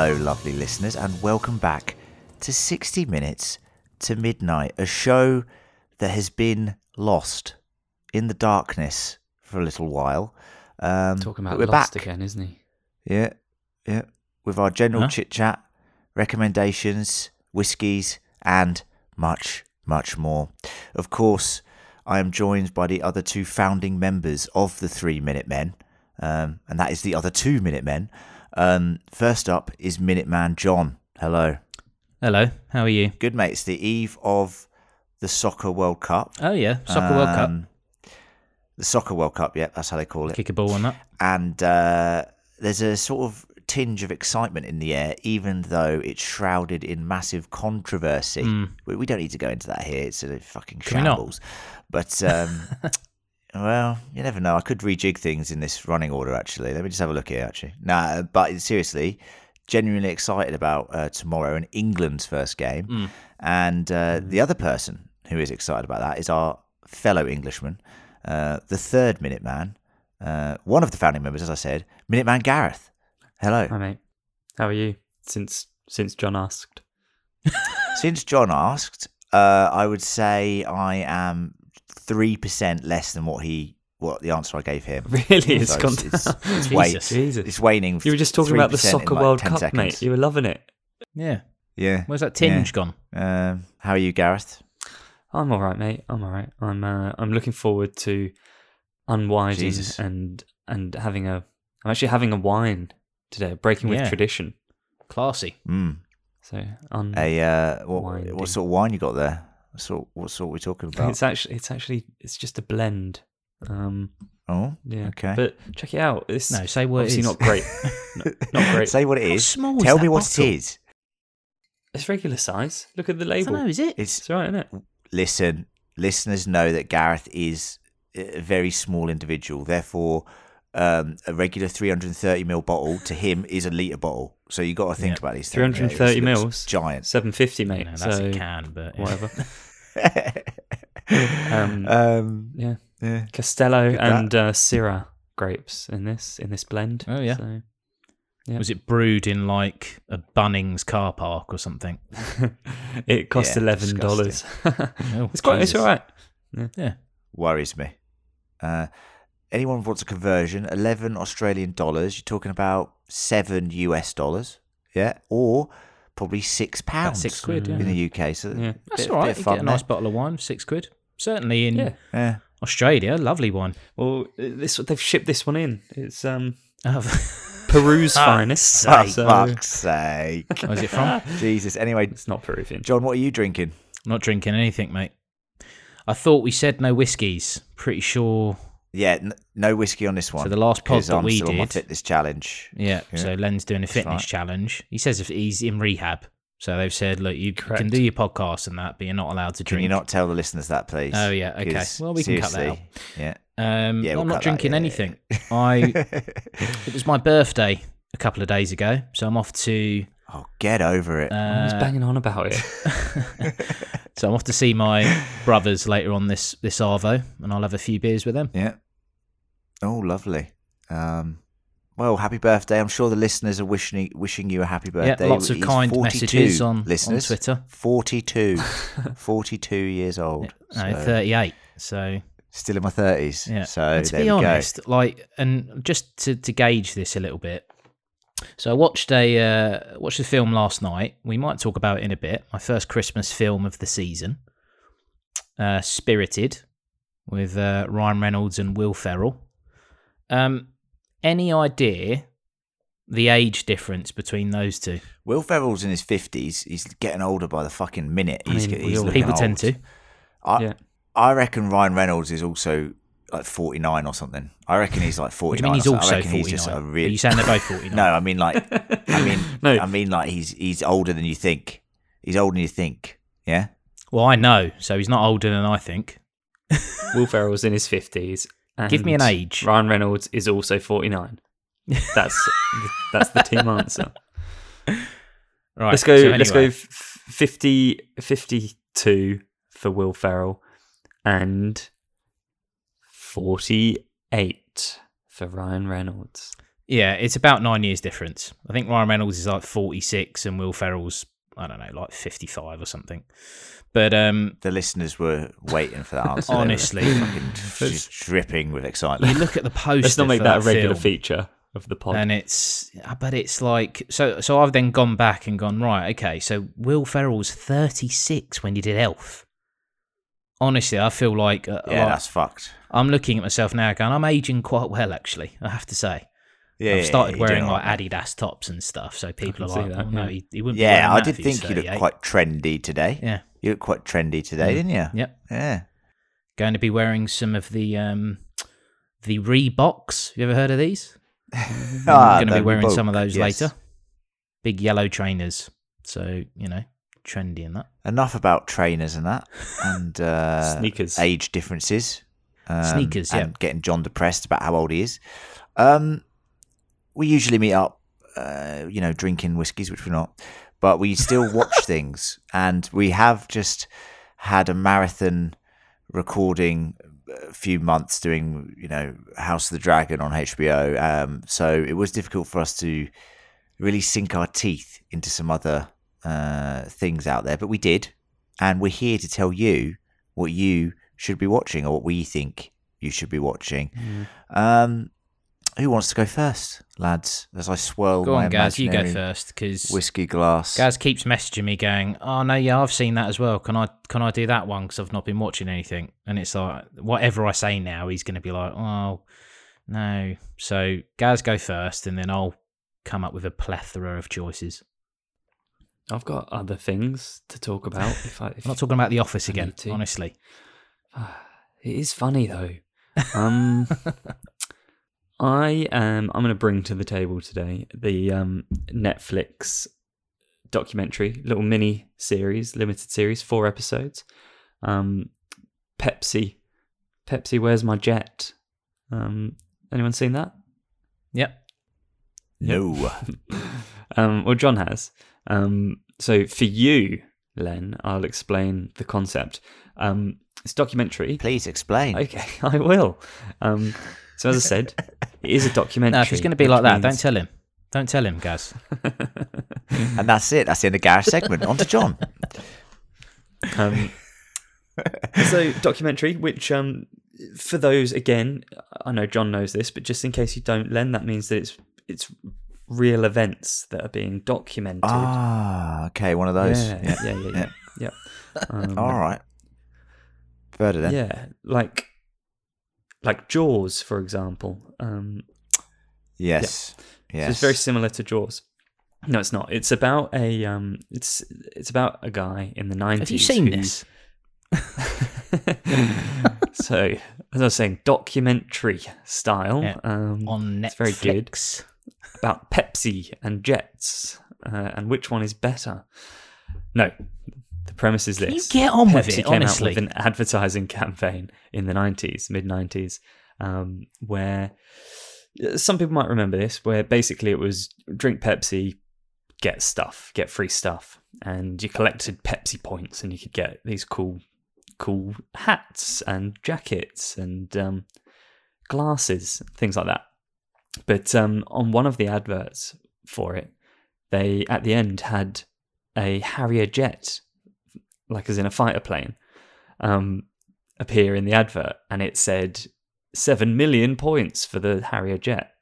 Hello, lovely listeners, and welcome back to 60 Minutes to Midnight, a show that has been lost in the darkness for a little while. Um, Talking about we're Lost back. again, isn't he? Yeah, yeah. With our general Huh? chit chat, recommendations, whiskies, and much, much more. Of course, I am joined by the other two founding members of the Three Minute Men, um, and that is the other two Minute Men. Um, first up is Minuteman John. Hello. Hello, how are you? Good, mate. It's the eve of the Soccer World Cup. Oh yeah, Soccer World Cup. Um, The Soccer World Cup, yeah, that's how they call it. Kick a ball on that. and uh, there's a sort of tinge of excitement in the air, even though it's shrouded in massive controversy. We, we don't need to go into that here; it's a fucking shambles. But um, well, you never know. I could rejig things in this running order. Actually, let me just have a look here. Actually, nah, but seriously, genuinely excited about uh, tomorrow and England's first game. Mm. And uh, the other person who is excited about that is our fellow Englishman, uh, the third Minuteman, uh, one of the founding members, as I said, Minuteman Gareth. Hello. Hi, mate. How are you? Since since John asked. Since John asked, uh, I would say I am three percent less than what he what the answer I gave him. Really, it's So gone it's, down. it's, it's, wait, Jesus. Jesus. it's waning. You were just talking about the Soccer like World Cup, seconds. mate. You were loving it. Yeah. Yeah. Where's that tinge gone? Um, how are you, Gareth? I'm all right, mate. I'm all right. I'm uh, I'm looking forward to unwinding Jesus. and and having a. I'm actually having a wine today, breaking with Yeah. tradition. Classy. Mm. So un- A uh, what, what sort of wine you got there? What sort what sort are we talking about? it's actually it's actually it's just a blend. Um, oh, yeah. Okay. But check it out. It's No, say what it obviously is. not great. No, not great. Say what it How is. small Tell that me what bottle? it is. It's regular size. Look at the I label. don't know, is it? It's It's all right, isn't it? listen. Listeners know that Gareth is a very small individual. Therefore, um, a regular 330 ml bottle to him is a liter bottle. So you got to think Yeah. about these things. 330 It mils. giant. Seven fifty, mate. No, that's so a can, but yeah. whatever. um, Um, Yeah, yeah. Castello at and uh, Syrah grapes in this in this blend. Oh, yeah. So, yeah. Was it brewed in like a Bunnings car park or something? it cost Yeah, eleven dollars. Oh, it's quite. It's Jesus. all right. Yeah. worries me. Uh, anyone wants a conversion, eleven Australian dollars. You're talking about seven US dollars, yeah, or probably six pounds. six quid, yeah. in the UK. So Yeah. That's bit, all right. Bit of You get a nice there. bottle of wine, for six quid. Certainly in Yeah. Yeah. Australia, lovely wine. Well, this they've shipped this one in. It's um Oh, Peru's Ah, finest. For so fuck's sake. Where's it from? Jesus. Anyway, it's not Peruvian. John, what are you drinking? Not drinking anything, mate. I thought we said no whiskies. Pretty sure. Yeah, n- no whiskey on this one. So the last pod 'cause that I'm we still on my did- fitness challenge. Yeah. Yeah. So Len's doing a That's fitness right. challenge. He says if he's in rehab. So they've said, look, you Correct. can do your podcast and that, but you're not allowed to Can drink. you not tell the listeners that, please? Oh, yeah, okay. Well, we can cut that out. Yeah. Um, Yeah, I'm we'll not cut that, drinking yeah, anything. I it was my birthday a couple of days ago, so I'm off to oh, get over it. He's uh, banging on about it. so I'm off to see my brothers later on this this arvo, and I'll have a few beers with them. Yeah. Oh, lovely. Um, well, happy birthday! I'm sure the listeners are wishing wishing you a happy birthday. yeah, lots of He's kind 42 messages on, on. Twitter. 42, 42 years old. No, so 38. So still in my thirties. Yeah. So And to there be we honest, like, and just to, to gauge this a little bit. So I watched a uh, watched a film last night. We might talk about it in a bit. My first Christmas film of the season, uh, Spirited, with uh, Ryan Reynolds and Will Ferrell. Um, any idea the age difference between those two? Will Ferrell's in his fifties. He's getting older by the fucking minute. I mean, he's all- looking People tend to. I, Yeah. I reckon Ryan Reynolds is also like 49 or something. I reckon he's like What do 49. you mean he's or something. I also reckon 49? he's just a Are real. you saying they're both 49? No, I mean like, I mean, No. I mean like he's he's older than you think. He's older than you think. Yeah. Well, I know, so he's not older than I think. Will Ferrell's in his fifties. Give me an age. Ryan Reynolds is also forty nine. That's that's the team answer. Right. let's go. so Let's go. anyway. 50, 52 for Will Ferrell, and forty eight for Ryan Reynolds. Yeah, it's about nine years difference. I think Ryan Reynolds is like 46 and Will Ferrell's, I don't know, like 55 or something. But um, The listeners were waiting for that answer. Honestly. fucking just dripping with excitement. you look at the poster. Let's not make for that a regular film, feature of the pod. And it's, uh, but it's like, so So I've then gone back and gone right. Okay, so Will Ferrell was 36 when he did Elf. Honestly, I feel like, uh, yeah, like- that's fucked. I'm looking at myself now, going, I'm aging quite well. Actually, I have to say. Yeah, I've started you're wearing like right. Adidas tops and stuff, so people are like, that, "Oh no, he, he wouldn't." be Yeah, wearing I that did if think you looked quite trendy today. Yeah. You look quite trendy today, Mm. didn't you? Yep. Yeah. Going to be wearing some of the um, the Reeboks. You ever heard of these? Ah, I'm going to be wearing Reebok, some of those yes. later. Big yellow trainers. So you know, trendy and that. Enough about trainers and that, and uh, Sneakers. age differences. Um, Sneakers, yeah. and getting John depressed about how old he is. Um, we usually meet up, uh, you know, drinking whiskies, which we're not, but we still watch things, and we have just had a marathon recording a few months doing, you know, House of the Dragon on HBO. Um, so it was difficult for us to really sink our teeth into some other uh, things out there, but we did, and we're here to tell you what you should be watching or what we think you should be watching. Um, who wants to go first, lads? As I swirl Go my on, Gaz, you go first because whiskey glass. Gaz keeps messaging me going, "Oh no, yeah, I've seen that as well. Can I can I do that one? Because I've not been watching anything." And it's like whatever I say now, he's going to be like, "Oh no." So Gaz, go first, and then I'll come up with a plethora of choices. I've got other things to talk about. If I, if I'm not talking about The Office again, to. honestly. It is funny though. Um, I am. I'm going to bring to the table today the um, Netflix documentary, little mini series, limited series, four episodes. Um, Pepsi, Pepsi, where's my jet? Um, anyone seen that? Yep. no. um, well, John has. Um, so for you, Len, I'll explain the concept. Um, it's documentary. Please explain. Okay, I will. Um, so as I said, it is a documentary. No, if it's going to be like that, don't tell him. Don't tell him, Gaz. And that's it. That's in the end of Gareth segment. On to John. Um, so documentary, which um, for those again, I know John knows this, but just in case you don't, Len, that means that it's it's real events that are being documented. Ah, okay. One of those. yeah, Yeah. yeah, yeah, yeah. yeah. Um, All right. Further then. Yeah, like like Jaws, for example. Um, Yes. Yes. So it's very similar to Jaws. No, it's not. It's about a um. It's it's about a guy in the nineties. Have you seen this? so as I was saying, documentary style. Yeah. Um, On Netflix. It's very good. About Pepsi and jets, uh, and which one is better. No, the premise is Can you this: get on with Pepsi it, came honestly? out with an advertising campaign in the nineties, mid nineties, um, where uh, some people might remember this, where basically it was drink Pepsi, get stuff, get free stuff, and you collected Pepsi points, and you could get these cool, cool hats and jackets and um, glasses, things like that. But um, on one of the adverts for it, they at the end had a Harrier jet, like as in a fighter plane, um, appear in the advert, and it said seven million points for the Harrier jet.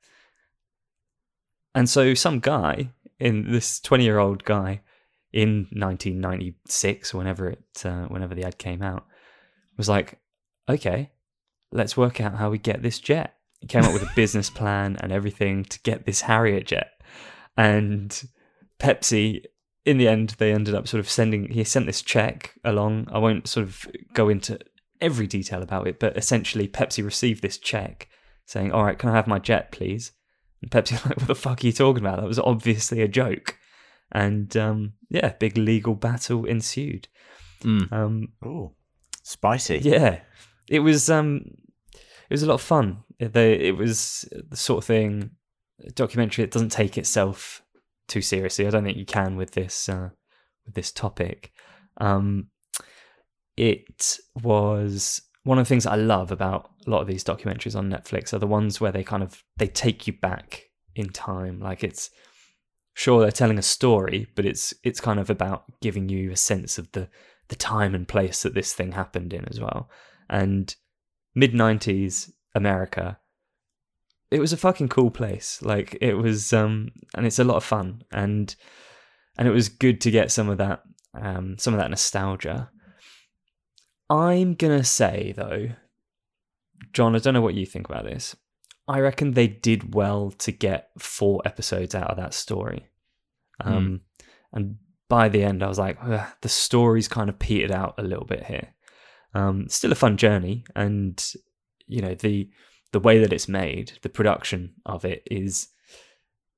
And so some guy in this twenty-year-old guy in 1996, whenever it uh, whenever the ad came out, was like, okay, let's work out how we get this jet. Came up with a business plan and everything to get this Harrier jet. And Pepsi, in the end, they ended up sort of sending, he sent this check along. I won't sort of go into every detail about it, but essentially, Pepsi received this check saying, All right, can I have my jet, please? And Pepsi, like, what the fuck are you talking about? That was obviously a joke. And um, yeah, big legal battle ensued. Mm. Um, Ooh, spicy. yeah, it was um, it was a lot of fun. It, they, it was the sort of thing documentary. It doesn't take itself too seriously. I don't think you can with this uh, with this topic. Um, it was one of the things I love about a lot of these documentaries on Netflix are the ones where they kind of they take you back in time. Like it's sure they're telling a story, but it's it's kind of about giving you a sense of the the time and place that this thing happened in as well. And mid '90s America, it was a fucking cool place. Like it was, um, and it's a lot of fun, and and it was good to get some of that um, some of that nostalgia. I'm gonna say though, John, I don't know what you think about this. I reckon they did well to get four episodes out of that story. Um, And by the end, I was like, the story's kind of petered out a little bit here. Um, still a fun journey, and you know the the way that it's made, the production of it is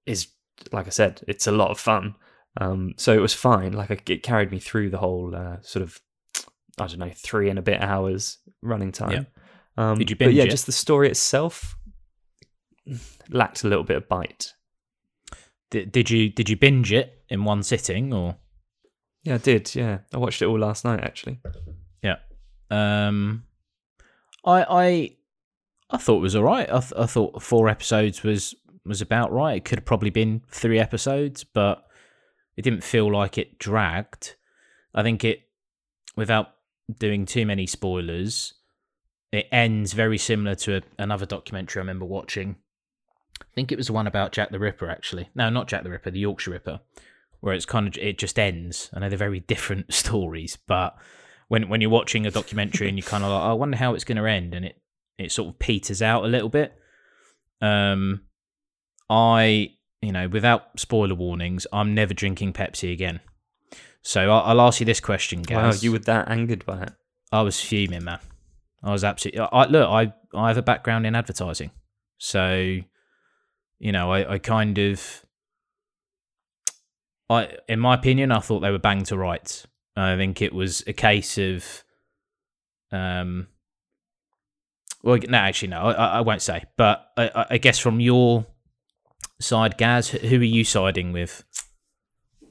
is like I said, it's a lot of fun. Um, so it was fine. Like it carried me through the whole uh, sort of I don't know three and a bit hours running time. Um, Did you but binge yeah, it? just the story itself lacked a little bit of bite. Did, did you did you binge it in one sitting or? Yeah, I did. Yeah, I watched it all last night actually. Yeah. Um, I I I thought it was all right. I, th- I thought four episodes was was about right. It could have probably been three episodes, but it didn't feel like it dragged. I think it, without doing too many spoilers, it ends very similar to a, another documentary I remember watching. I think it was the one about Jack the Ripper, actually. No, not Jack the Ripper, the Yorkshire Ripper, where it's kind of it just ends. I know they're very different stories, but when when you're watching a documentary and you're kind of like, oh, I wonder how it's going to end, and it it sort of peters out a little bit. Um, I you know, without spoiler warnings, I'm never drinking Pepsi again. So I'll, I'll ask you this question, Wow, guys. you were that angered by it. I was fuming, man. I was absolutely. I look. I I have a background in advertising, so you know, I, I kind of. I, in my opinion, I thought they were bang to rights. I think it was a case of, um. Well, no, actually, no, I, I won't say. But I- I, I guess from your side, Gaz, who are you siding with?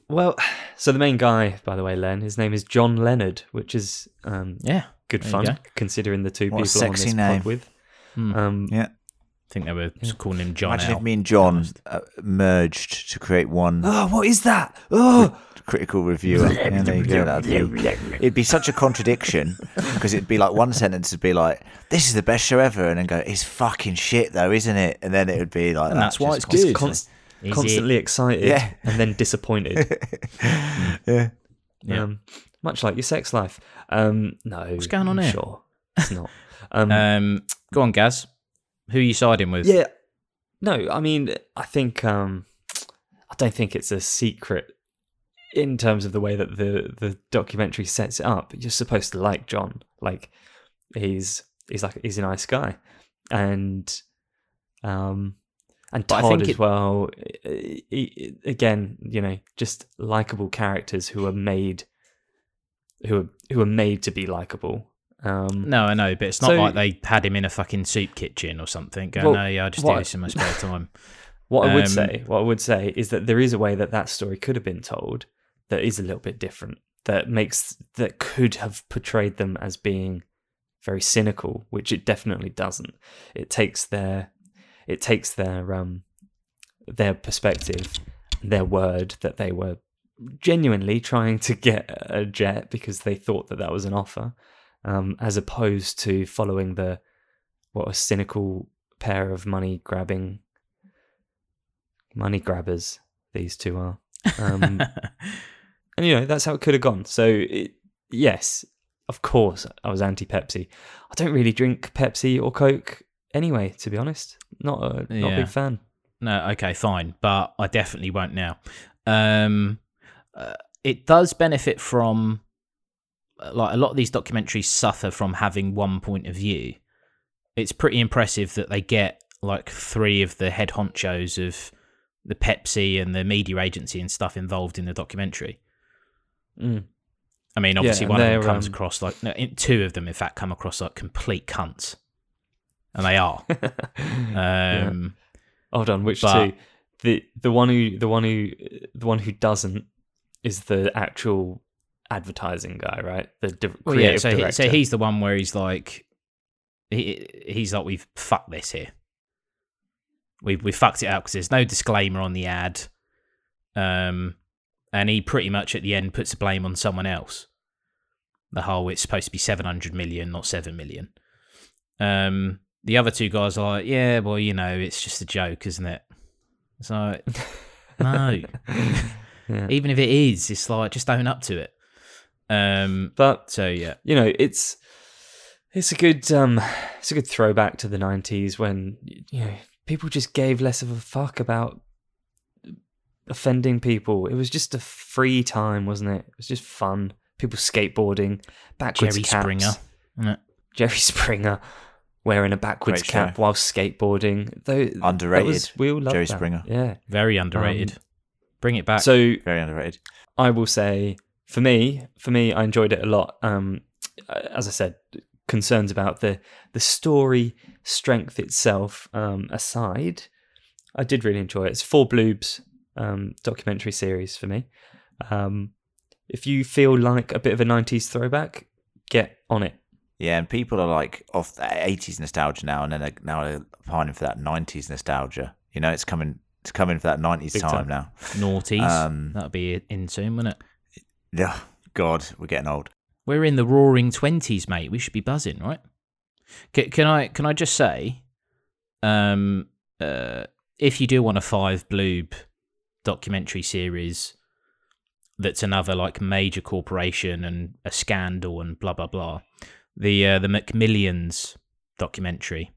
Well, so the main guy, by the way, Len, his name is John Leonard, which is um, Yeah, good fun go. considering the two What a people on this name. pod with. Hmm. Um, Yeah. I think they were just calling him John. Imagine L. if me and John uh, merged to create one Oh, what is that? Oh, critical reviewer. yeah, there you go. That'd be, it'd be such a contradiction because it'd be like one sentence would be like, "This is the best show ever," and then go, "It's fucking shit, though, isn't it?" And then it would be like, And that's why just it's good. const- Is constantly excited Yeah. and then disappointed. yeah. Yeah. um, much like your sex life. Um, no, What's going on I'm here? Sure, it's not. Um, Um, go on, Gaz. Who are you siding with? yeah, no, I mean, I think um, I don't think it's a secret in terms of the way that the the documentary sets it up. You're supposed to like John, like he's he's like he's a nice guy, and um, and But I Todd think as it- well. I- Again, you know, just likable characters who are made who are who are made to be likable. Um, No, I know, but it's not So- like they had him in a fucking soup kitchen or something. Going, Well, no, yeah, I just do this in my spare time. What I would Um, say, what I would say is that there is a way that that story could have been told that is a little bit different. That makes that could have portrayed them as being very cynical, which it definitely doesn't. It takes their it takes their um their perspective, their word that they were genuinely trying to get a jet because they thought that that was an offer, um, as opposed to following the what a cynical pair of money grabbing money grabbers these two are. Um, and you know that's how it could have gone. So it, yes, of course, I was anti Pepsi. I don't really drink Pepsi or Coke anyway. To be honest, not a not a big fan. no, okay, fine, but I definitely won't now. Um, uh, it does benefit from like a lot of these documentaries suffer from having one point of view. It's pretty impressive that they get like three of the head honchos of the Pepsi and the media agency and stuff involved in the documentary. Mm. I mean, obviously, and one of them comes um, across like no, two of them, in fact, come across like complete cunts, and they are. Yeah. Um, Hold on, which but- two? The the one who the one who the one who doesn't is the actual advertising guy, right? The di- Well, yeah. So, he, so he's the one where he's like, he, he's like, we've fucked this here. We we fucked it up because there's no disclaimer on the ad, um, and he pretty much at the end puts the blame on someone else. The whole it's supposed to be seven hundred million, not seven million. Um, the other two guys are like, yeah, well, you know, it's just a joke, isn't it? It's like, no. Yeah. Even if it is, it's like just own up to it. Um, But so yeah, you know, it's it's a good um it's a good throwback to the nineties when you know people just gave less of a fuck about offending people. It was just a free time, wasn't it? It was just fun. People skateboarding, backwards Jerry caps. Springer. isn't it? Jerry Springer wearing a backwards Great cap show. while skateboarding. Though Underrated, was, we all loved Jerry that. Springer. Yeah. very underrated. Bring it back. So Very underrated. I will say, for me, for me, I enjoyed it a lot. Um, as I said, concerns about the the story strength itself um, aside, I did really enjoy it. It's four bloobs um, documentary series for me. Um, if you feel like a bit of a '90s throwback, get on it. Yeah, and people are like off the 80s nostalgia now, and then they're, now they're pining for that 90s nostalgia. You know, it's coming. It's coming for that 90s time, time. now. Naughties. Um, That'll be in soon, won't it? Yeah, God, we're getting old. We're in the roaring twenties, mate. We should be buzzing, right? Can, I can I just say, um, uh, if you do want a five bloob documentary series, that's another like major corporation and a scandal and blah blah blah. The uh, the McMillions documentary,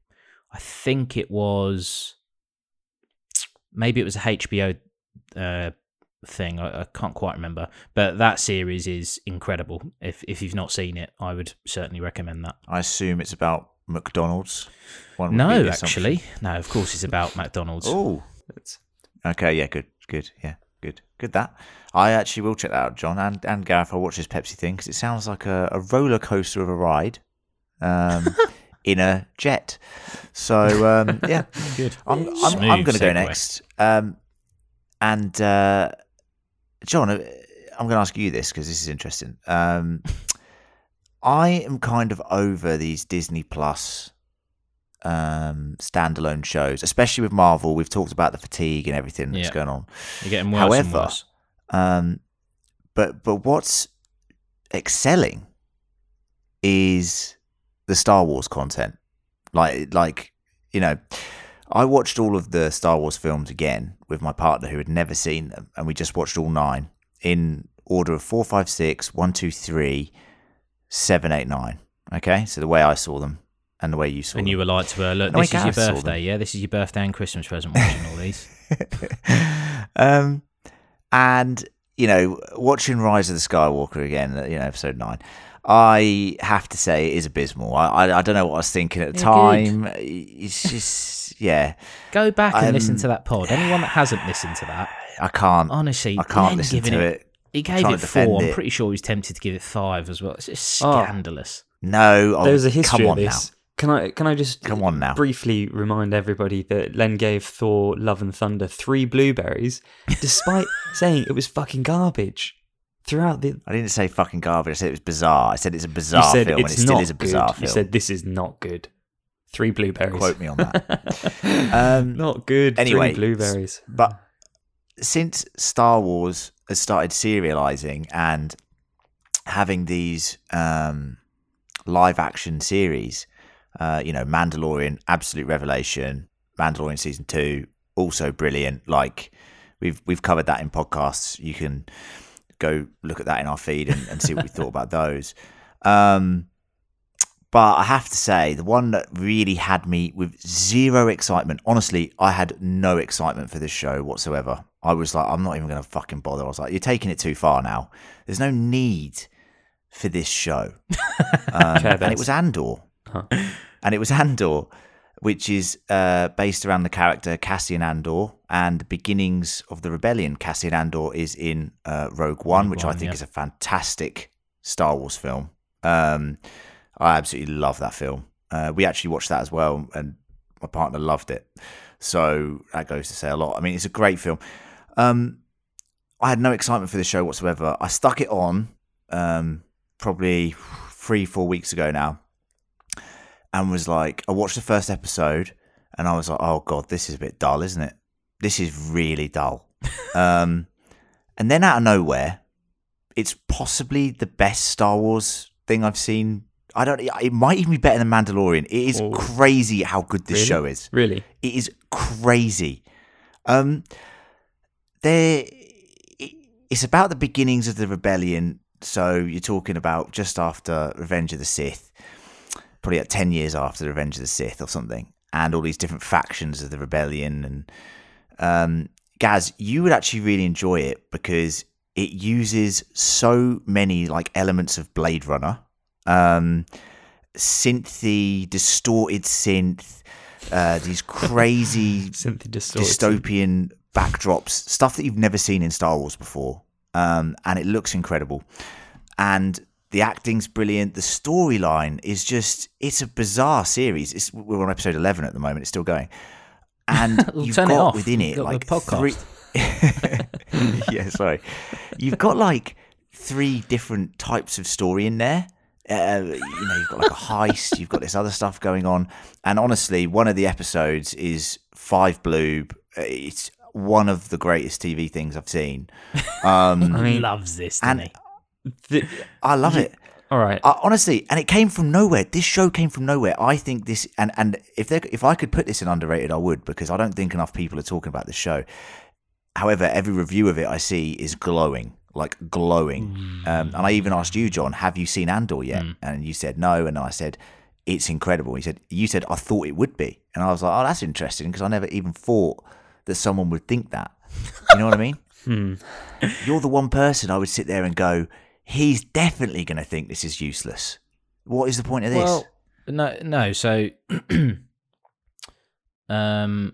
I think it was, maybe it was a HBO uh, thing. I, I can't quite remember, but that series is incredible. If if you've not seen it, I would certainly recommend that. I assume it's about McDonald's. One No, actually, no. Of course, it's about McDonald's. Oh, okay. Yeah, good, good. Yeah, good, good. That I actually will check that out, John and and Gareth. I'll watch this Pepsi thing because it sounds like a, a roller coaster of a ride. Um, in a jet. So um, yeah, Good. I'm I'm, I'm going to go next. Um, and uh, John, uh, I'm going to ask you this because this is interesting. Um, I am kind of over these Disney Plus um, standalone shows, especially with Marvel. We've talked about the fatigue and everything that's Yeah. going on. You're getting worse and However, worse. Um, but but what's excelling is the Star Wars content. Like like you know, I watched all of the Star Wars films again with my partner who had never seen them, and we just watched all nine in order of four, five, six, one, two, three, seven, eight, nine. Okay, so the way I saw them and the way you saw And them. And you were like to her, look, No, this is your birthday, yeah? This is your birthday and Christmas present watching all these. um, and you know, watching Rise of the Skywalker again, uh, you know, episode nine, I have to say it is abysmal. I I, I don't know what I was thinking at the Yeah, time. It's just yeah, Go back and listen Um, to that pod. Anyone that hasn't listened to that, I can't. honestly, I can't Len listen giving to it. He gave trying it to defend four. I'm it. pretty sure he was tempted to give it five as well. It's just Oh. scandalous. No, oh, there's a history come of on this. Can I can I just. Come on now. briefly remind everybody that Len gave Thor: Love and Thunder three blueberries, despite saying it was fucking garbage throughout the. I didn't say fucking garbage. I said it was bizarre. I said it's a You bizarre said film, it's and it still not is a good. bizarre You said this is not good. Three blueberries. Quote me on that. Um, not good. anyway, three blueberries. But since Star Wars has started serializing and having these um, live action series, uh, you know, Mandalorian, absolute revelation. Mandalorian season two, also brilliant. Like we've we've covered that in podcasts. You can go look at that in our feed and, and see what we thought about those. Um, but I have to say, the one that really had me with zero excitement, honestly, I had no excitement for this show whatsoever. I was like, I'm not even going to fucking bother. I was like, you're taking it too far now. There's no need for this show. Um, and it was Andor. Huh. And it was Andor, which is uh, based around the character Cassian Andor and the beginnings of the rebellion. Cassian Andor is in uh, Rogue One, Rogue which I think yeah. is a fantastic Star Wars film. Um, I absolutely love that film. Uh, we actually watched that as well, and my partner loved it. So that goes to say a lot. I mean, it's a great film. Um, I had no excitement for the show whatsoever. I stuck it on um, probably three, four weeks ago now, and was like, I watched the first episode, and I was like, "Oh God, this is a bit dull, isn't it? This is really dull." um, and then out of nowhere, it's possibly the best Star Wars thing I've seen. I don't. It might even be better than Mandalorian. It is Oh. crazy how good this Really? show is. Really? It is crazy. Um, there, it- it's about the beginnings of the rebellion. So you're talking about just after Revenge of the Sith, probably like ten years after Revenge of the Sith or something, and all these different factions of the rebellion. And um, Gaz, you would actually really enjoy it because it uses so many like elements of Blade Runner, um, synthy, distorted synth, uh, these crazy dystopian backdrops, stuff that you've never seen in Star Wars before. Um, and it looks incredible. And the acting's brilliant. The storyline is just, it's a bizarre series. It's, we're on episode 11 at the moment, it's still going. And you've turn it got off. within it got like podcast. three. yeah, sorry. You've got like three different types of story in there. Uh, you know, you've got like a heist, you've got this other stuff going on, and honestly, one of the episodes is Five Bloob. It's one of the greatest TV things I've seen. Um, I mean, loves this, doesn't and he? I love it. All right. Uh, honestly, and it came from nowhere. This show came from nowhere. I think this, and and if there, if I could put this in underrated, I would because I don't think enough people are talking about this show. However, every review of it I see is glowing, like glowing. Um, and I even asked you, John, have you seen Andor yet? And you said no, and I said it's incredible. He said you said I thought it would be, and I was like, oh, that's interesting because I never even thought that someone would think that. You know what I mean? Hmm. You're the one person I would sit there and go, he's definitely going to think this is useless. What is the point of this? Well, no, no. So, um,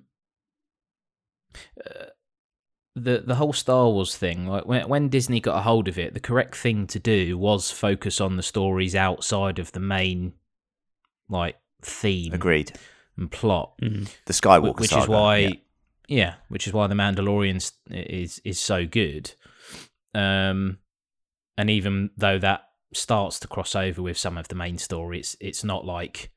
uh, the the whole Star Wars thing, like when when Disney got a hold of it, the correct thing to do was focus on the stories outside of the main, like theme Agreed. and plot. Mhm. The Skywalker which saga, is why yeah. yeah. which is why the Mandalorian is is so good um and even though that starts to cross over with some of the main story it's it's not like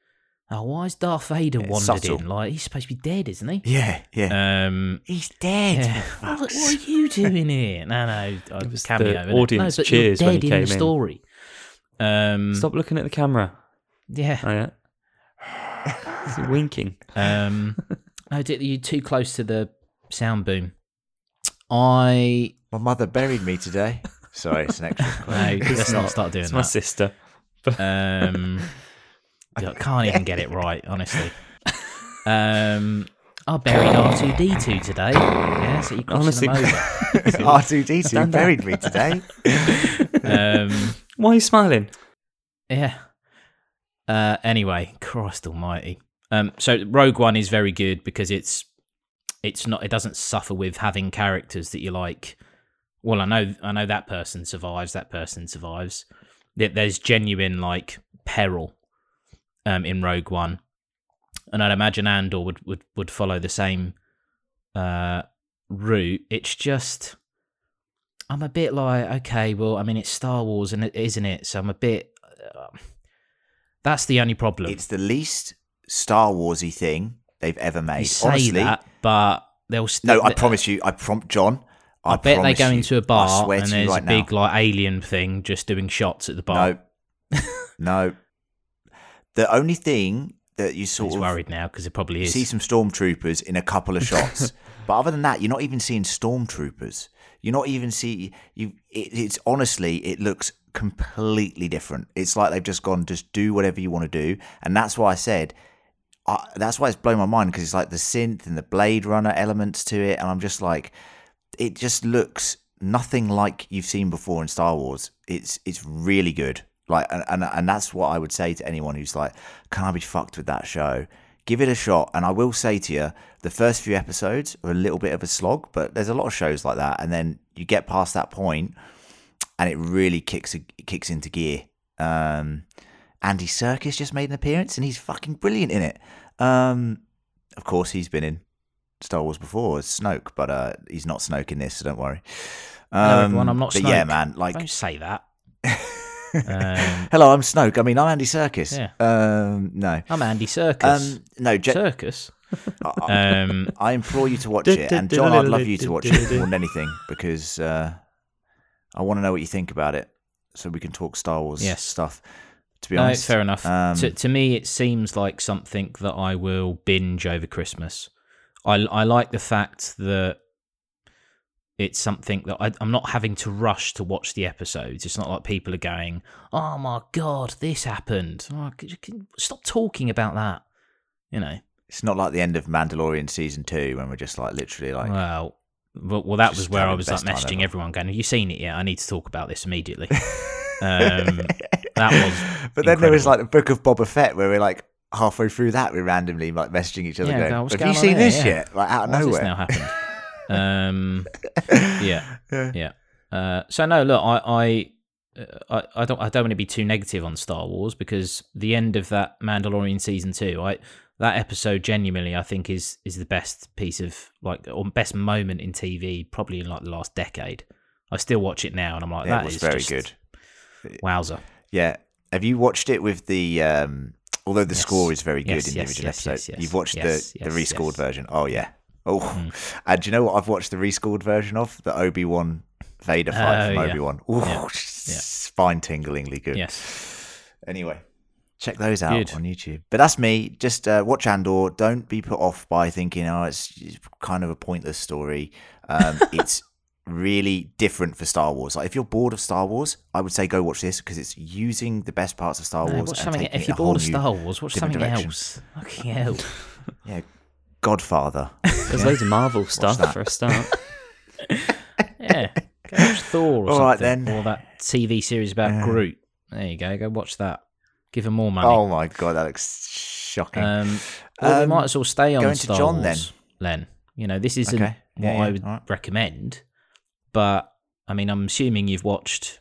oh why is Darth Vader it's wandered subtle. in like he's supposed to be dead isn't he Yeah, yeah. um he's dead. yeah. what, what are you doing here no no I was cameo the audience no, cheers when he in came the in. story um Stop looking at the camera. yeah Oh yeah. Is he winking? Um, no, Dick, you're too close to the sound boom. I My mother buried me today. Sorry, it's an extra. no, let's not start doing It's my sister. Um, I can't even get it right, honestly. Um, I buried R two D two today. Yeah, so you crossing Honestly. them over. R two D two Stand buried me today. Um, Why are you smiling? yeah. Uh, anyway, Christ Almighty. Um, so Rogue One is very good because it's it's not it doesn't suffer with having characters that you like. Well, I know I know that person survives. That person survives. There's genuine like peril um, in Rogue One, and I'd imagine Andor would would, would follow the same uh, route. It's just I'm a bit like okay, well, I mean it's Star Wars, and it isn't it? So I'm a bit. Uh, that's the only problem. It's the least Star Warsy thing they've ever made. you say Honestly, that, but they'll still. no, I promise you. I prompt John. I, I bet they go you, into a bar and there's right a big now. like alien thing just doing shots at the bar. No, no. The only thing that you sort He's of worried now because it probably is. You see some stormtroopers in a couple of shots, but other than that, you're not even seeing stormtroopers. You're not even see you. It, it's honestly, it looks completely different. It's like they've just gone, just do whatever you want to do, and that's why I said. I, that's why it's blown my mind because it's like the synth and the Blade Runner elements to it, and I'm just like, it just looks nothing like you've seen before in Star Wars. It's it's really good. Like, and and, and that's what I would say to anyone who's like, can I be fucked with that show? Give it a shot. And I will say to you, the first few episodes are a little bit of a slog, but there's a lot of shows like that, and then you get past that point, and it really kicks kicks into gear. Um, Andy Serkis just made an appearance, and he's fucking brilliant in it. Um, of course, he's been in Star Wars before as Snoke, but uh, he's not Snoke in this, so don't worry. Um, Hello, everyone. I'm not But yeah, man, like Don't say that. Um, Hello, I'm Snoke. I mean, I'm Andy Circus. Yeah. Um, no. I'm Andy Circus. Um, no. Je- Circus. I, Um, I implore you to watch it, and John, I'd love you to watch it more than anything because uh, I want to know what you think about it, so we can talk Star Wars Yes. stuff. To be honest, it's fair enough. Um, to, to me, it seems like something that I will binge over Christmas. I, I like the fact that it's something that I, I'm not having to rush to watch the episodes. It's not like people are going, "Oh my god, this happened." Oh, c- c- stop talking about that. You know. it's not like the end of Mandalorian season two when we're just like literally like well, well, well, that was where I was like messaging everyone, going, "Have you seen it yet? I need to talk about this immediately." um, that was But then there was like the Book of Boba Fett where we're like halfway through that we're randomly like messaging each other Yeah, going, go, "What's "Have you seen there?" this Yeah. yet?" Like out of Why's nowhere. this now happened? um, yeah, Yeah. yeah. Uh, so no, look, I, I, uh, I, I don't, I don't want to be too negative on Star Wars because the end of that Mandalorian season two, I that episode genuinely, I think is is the best piece of like or best moment in TV probably in like the last decade. I still watch it now, and I'm like, that was is very just- good. Wowzer! Yeah. Have you watched it with the um although the Yes. score is very good Yes, in the yes, original episode. You've watched the, the rescored version. Oh yeah. Oh. Mm. And do you know what I've watched the rescored version of? The Obi Wan Vader fight Oh, from yeah. Obi Wan. Ooh, Yeah. spine tinglingly good. Yes, Anyway, check those out Good. on YouTube. But that's me. Just uh, watch Andor. Don't be put off by thinking, oh, it's it's kind of a pointless story. Um, it's really different for Star Wars. Like if you're bored of Star Wars, I would say go watch this because it's using the best parts of Star No, Wars. and If you're bored of Star Wars, watch something direction. else. Fucking hell. Yeah, Godfather. There's loads of Marvel stuff for a start. Yeah. Go watch Thor or All right, then. Or that TV series about Yeah. Groot. There you go. Go watch that. Give him more money. oh my god, that looks shocking. um, well, we Um, might as well stay on go into Star John, Wars, Len. You know, this isn't Okay. what Yeah, I would right. recommend, but I mean, I'm assuming you've watched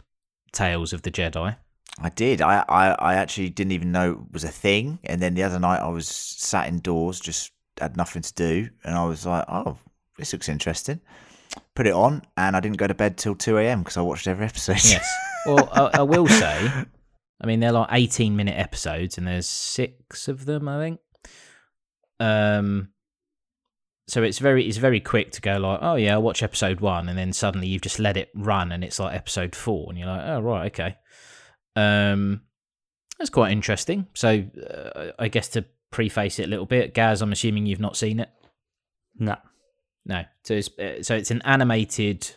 Tales of the Jedi. I did. I, I, I actually didn't even know it was a thing. And then the other night I was sat indoors, just had nothing to do. And I was like, oh, this looks interesting. Put it on. And I didn't go to bed till 2 a.m. because I watched every episode. Yes. Well, I, I will say, I mean, they're like 18 minute episodes, and there's six of them, I think. Um, so it's very it's very quick to go like, oh yeah, I'll watch episode one, and then suddenly you've just let it run, and it's like episode four, and you're like, oh right, okay. Um, that's quite interesting. So uh, I guess to preface it a little bit, Gaz, I'm assuming you've not seen it. No. No. So it's uh, so it's an animated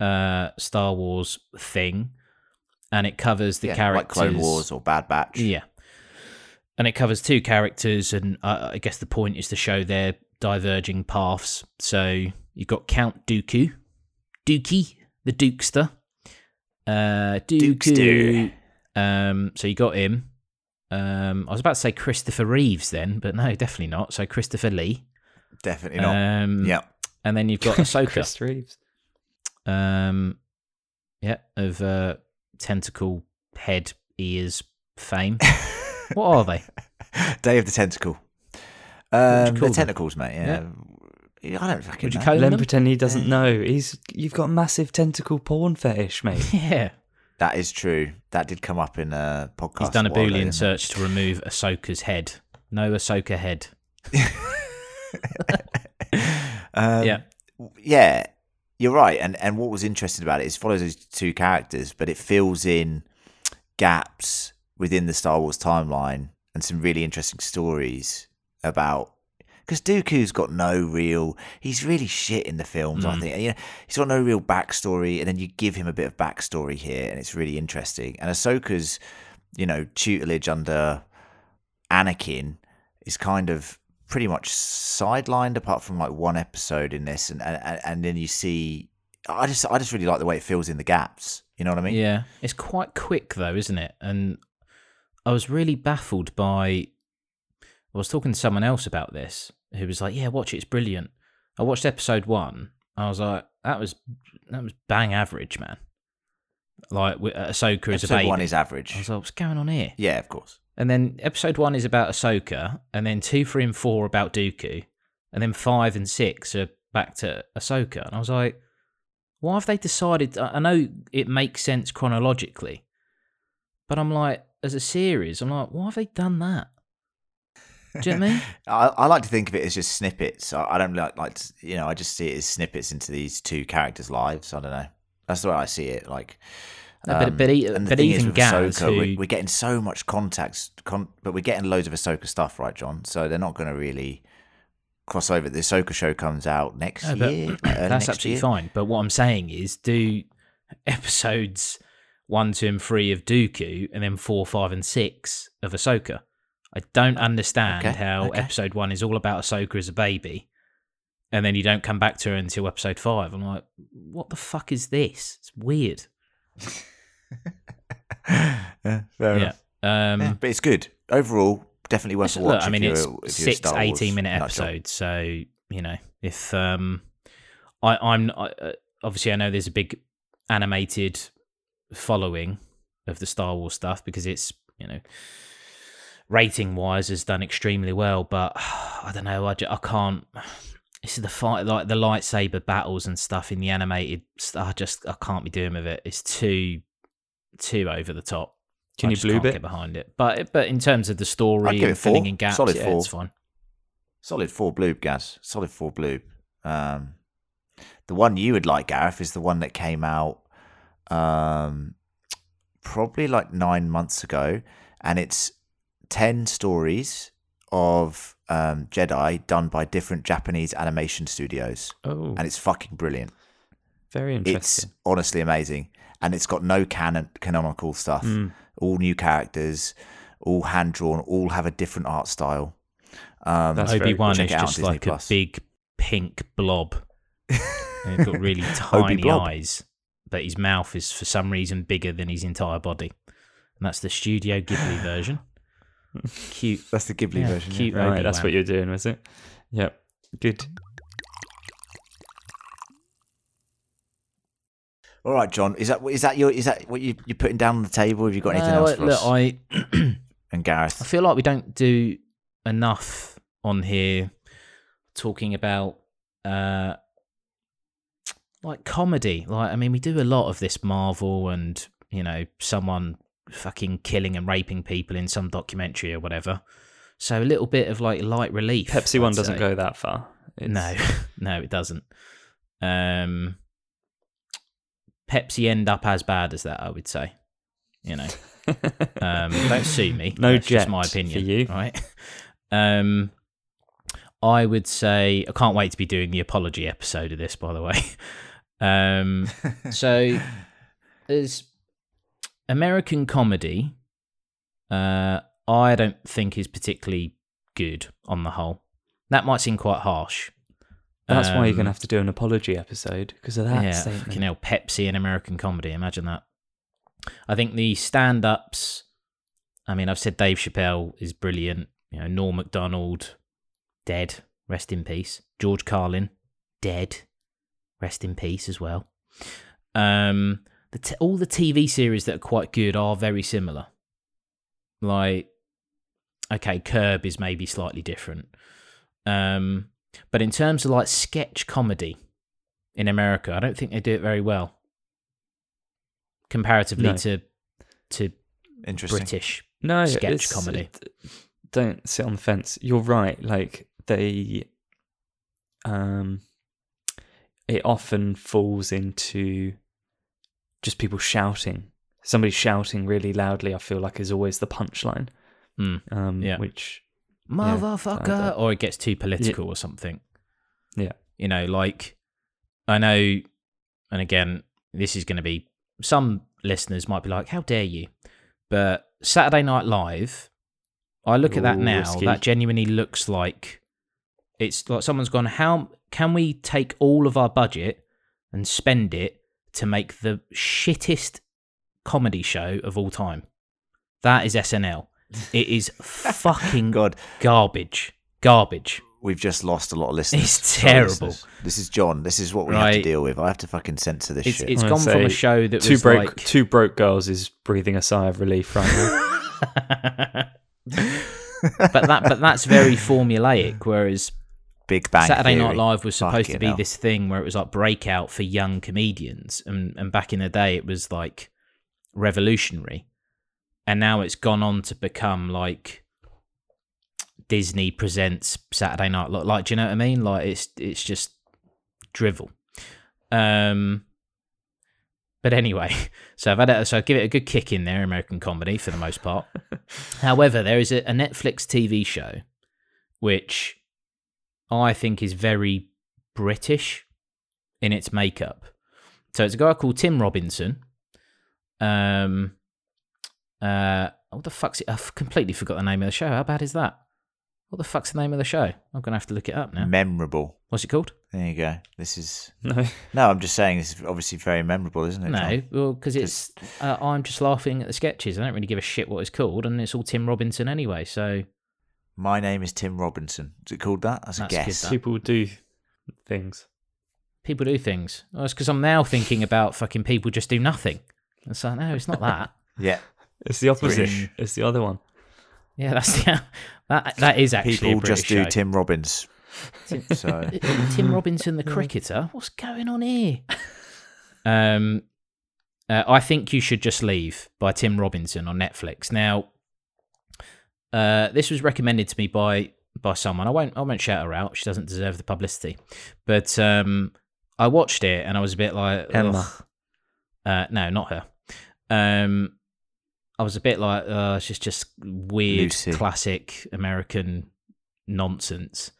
uh Star Wars thing and it covers the Yeah, characters like Clone Wars or Bad Batch. Yeah. And it covers two characters and uh, I guess the point is to show their diverging paths. So you've got Count Dooku, Dookie, the Dukester. Uh Dooku. Um so you got him. Um I was about to say Christopher Reeves then, but no, definitely not. So Christopher Lee. Definitely not. Um yeah. and then you've got Ahsoka. Chris Reeves. Um, yeah, of uh, tentacle head ears fame. what are they? Day of the Tentacle. Would you Um, call the them? tentacles, mate. Yeah. Yeah, I don't fucking Would you know. call Len them? pretend he doesn't know. He's you've got massive tentacle porn fetish, mate. Yeah, That is true. That did come up in a podcast. he's done a while ago, boolean didn't it? search to remove Ahsoka's head. No Ahsoka head. Um, yeah, yeah, you're right. And and what was interesting about it is it follows those two characters, but it fills in gaps within the Star Wars timeline and some really interesting stories about. Because Dooku's got no real, he's really shit in the films. I Mm. think you know, he's got no real backstory, and then you give him a bit of backstory here, and it's really interesting. And Ahsoka's, you know, tutelage under Anakin is kind of pretty much sidelined apart from like one episode in this and and, and then you see I just I just really like the way it fills in the gaps. You know what I mean? yeah. It's quite quick though, isn't it? And I was really baffled by. I was talking to someone else about this who was like, "Yeah, watch it. It's brilliant." I watched episode one. I was like, "That was that was bang average, man." Like uh, Ahsoka as a Episode baby. one is average. I was like, "What's going on here?" Yeah, of course. And then episode one is about Ahsoka, and then two, three, and four about Dooku, and then five and six are back to Ahsoka. And I was like, why have they decided? I know it makes sense chronologically, but I'm like, as a series, I'm like, why have they done that? Do you know what I mean? I, I like to think of it as just snippets. I, I don't like like to- you know. I just see it as snippets into these two characters' lives. I don't know. That's the way I see it. Like, No, but- but um, e- and the but thing is even with Gaz, Ahsoka, who- we're, we're getting so much context, con- but we're getting loads of Ahsoka stuff, right, John? So they're not going to really cross over. The Ahsoka show comes out next No, year. like uh, That's next absolutely year. fine. But what I'm saying is, do episodes one, two, and three of Dooku, and then four, five, and six of Ahsoka. I don't understand Okay, how okay. episode one is all about Ahsoka as a baby, and then you don't come back to her until episode five. I'm like, what the fuck is this? It's weird. yeah, fair yeah. Um, Yeah, but it's good overall. Definitely worth a watch. I mean, it's six 18 minute episodes. So, you know, if um, I, I'm I, uh, obviously, I know there's a big animated following of the Star Wars stuff because it's, you know, rating wise has done extremely well. But I don't know. I, ju- I can't. This is the fight, like the lightsaber battles and stuff in the animated. I just I can't be doing with it. It's too too over the top. Can I you blue bit? get behind it? But but in terms of the story I'd give and it four. filling in gaps, Solid yeah, four. it's fine. Solid four bloob, Gaz. Solid four bloob. Um, the one you would like, Gareth, is the one that came out um, probably like nine months ago, and it's ten stories of um, Jedi done by different Japanese animation studios, Oh, and it's fucking brilliant. very interesting. It's honestly amazing, and it's got no canon canonical stuff. Mm. All new characters, all hand drawn, all have a different art style. Um, That's Obi Wan is it out on just like a big pink blob. and he's got really tiny eyes, but his mouth is for some reason bigger than his entire body. And that's the Studio Ghibli version. Cute. That's the Ghibli Yeah, version. yeah. cute. Right, that's Obi-Wan. what you're doing, was it? Yep. Good. All right, John. Is that is that your is that what you you're putting down on the table? Have you got anything No, else look, for us? I and Gareth. I feel like we don't do enough on here talking about uh like comedy. Like I mean we do a lot of this Marvel and, you know, someone fucking killing and raping people in some documentary or whatever. So a little bit of like light relief. Pepsi one I'd doesn't say. go that far. It's- No, no, it doesn't. Um, Pepsi end up as bad as that, I would say. You know, um, don't sue me. No That's just my for opinion. you. right? Um, I would say I can't wait to be doing the apology episode of this. By the way, um, so as American comedy, uh, I don't think is particularly good on the whole. That might seem quite harsh. That's why you're Um, gonna have to do an apology episode because of that yeah, statement. fucking hell, Pepsi and American comedy. Imagine that. I think the stand-ups. I mean, I've said Dave Chappelle is brilliant. You know, Norm Macdonald, dead, rest in peace. George Carlin, dead, rest in peace as well. Um, the t- all the TV series that are quite good are very similar. Like, okay, Curb is maybe slightly different. Um, but in terms of like sketch comedy in America, I don't think they do it very well comparatively No. to to British. no sketch comedy. don't sit on the fence. You're right. Like they, um, it often falls into just people shouting. Somebody shouting really loudly. I feel like is always the punchline. Mm. Um, Yeah. which Motherfucker, don't- or it gets too political or something. Yeah. You know, like I know, and again, this is going to be some listeners might be like, "How dare you?" But Saturday Night Live, I look at that now. risky. That genuinely looks like it's like someone's gone. How can we take all of our budget and spend it to make the shittest comedy show of all time? That is SNL. It is fucking God, garbage. Garbage. we've just lost a lot of listeners. It's Sorry, terrible. listeners. This is John. This is what we have to deal with. I have to fucking censor this It's shit. it's I'm gone from a show that two was broke like two broke girls is breathing a sigh of relief right now. but that but that's very formulaic. Whereas Big Bang Saturday Theory. Night Live was supposed to be hell. this thing where it was like breakout for young comedians, and and back in the day it was like revolutionary, and now it's gone on to become like Disney presents Saturday Night Live. Like, do you know what I mean? Like, it's it's just drivel. Um, but anyway, so I've had a, so I give it a good kick in there, American comedy for the most part. However, there is a, a Netflix TV show which I think is very British in its makeup. So it's a guy called Tim Robinson. Um, uh, what the fuck's it? I've completely forgot the name of the show. How bad is that? What the fuck's the name of the show? I'm gonna have to look it up now. Memorable. What's it called? There you go. This is No. no. I'm just saying this is obviously very memorable, isn't it? No, John? well, because it's uh, I'm just laughing at the sketches. I don't really give a shit what it's called, and it's all Tim Robinson anyway. So My name is Tim Robinson. Is it called that? That's a That's good, guess. that. People do things. people do things. Well, it's because I'm now thinking about fucking people just do nothing. It's like, no, it's not that. Yeah. It's the opposite. British. It's the other one. yeah, that's the that that is actually People a just do show. Tim Robbins. so Tim Robinson, the cricketer. What's going on here? Um, uh, I think you should just leave by Tim Robinson on Netflix. Now, uh, this was recommended to me by by someone. I won't I won't shout her out. She doesn't deserve the publicity. But um, I watched it and I was a bit like Emma. Uh, no, not her. Um, I was a bit like, uh, it's just just weird, Lucy. classic American nonsense.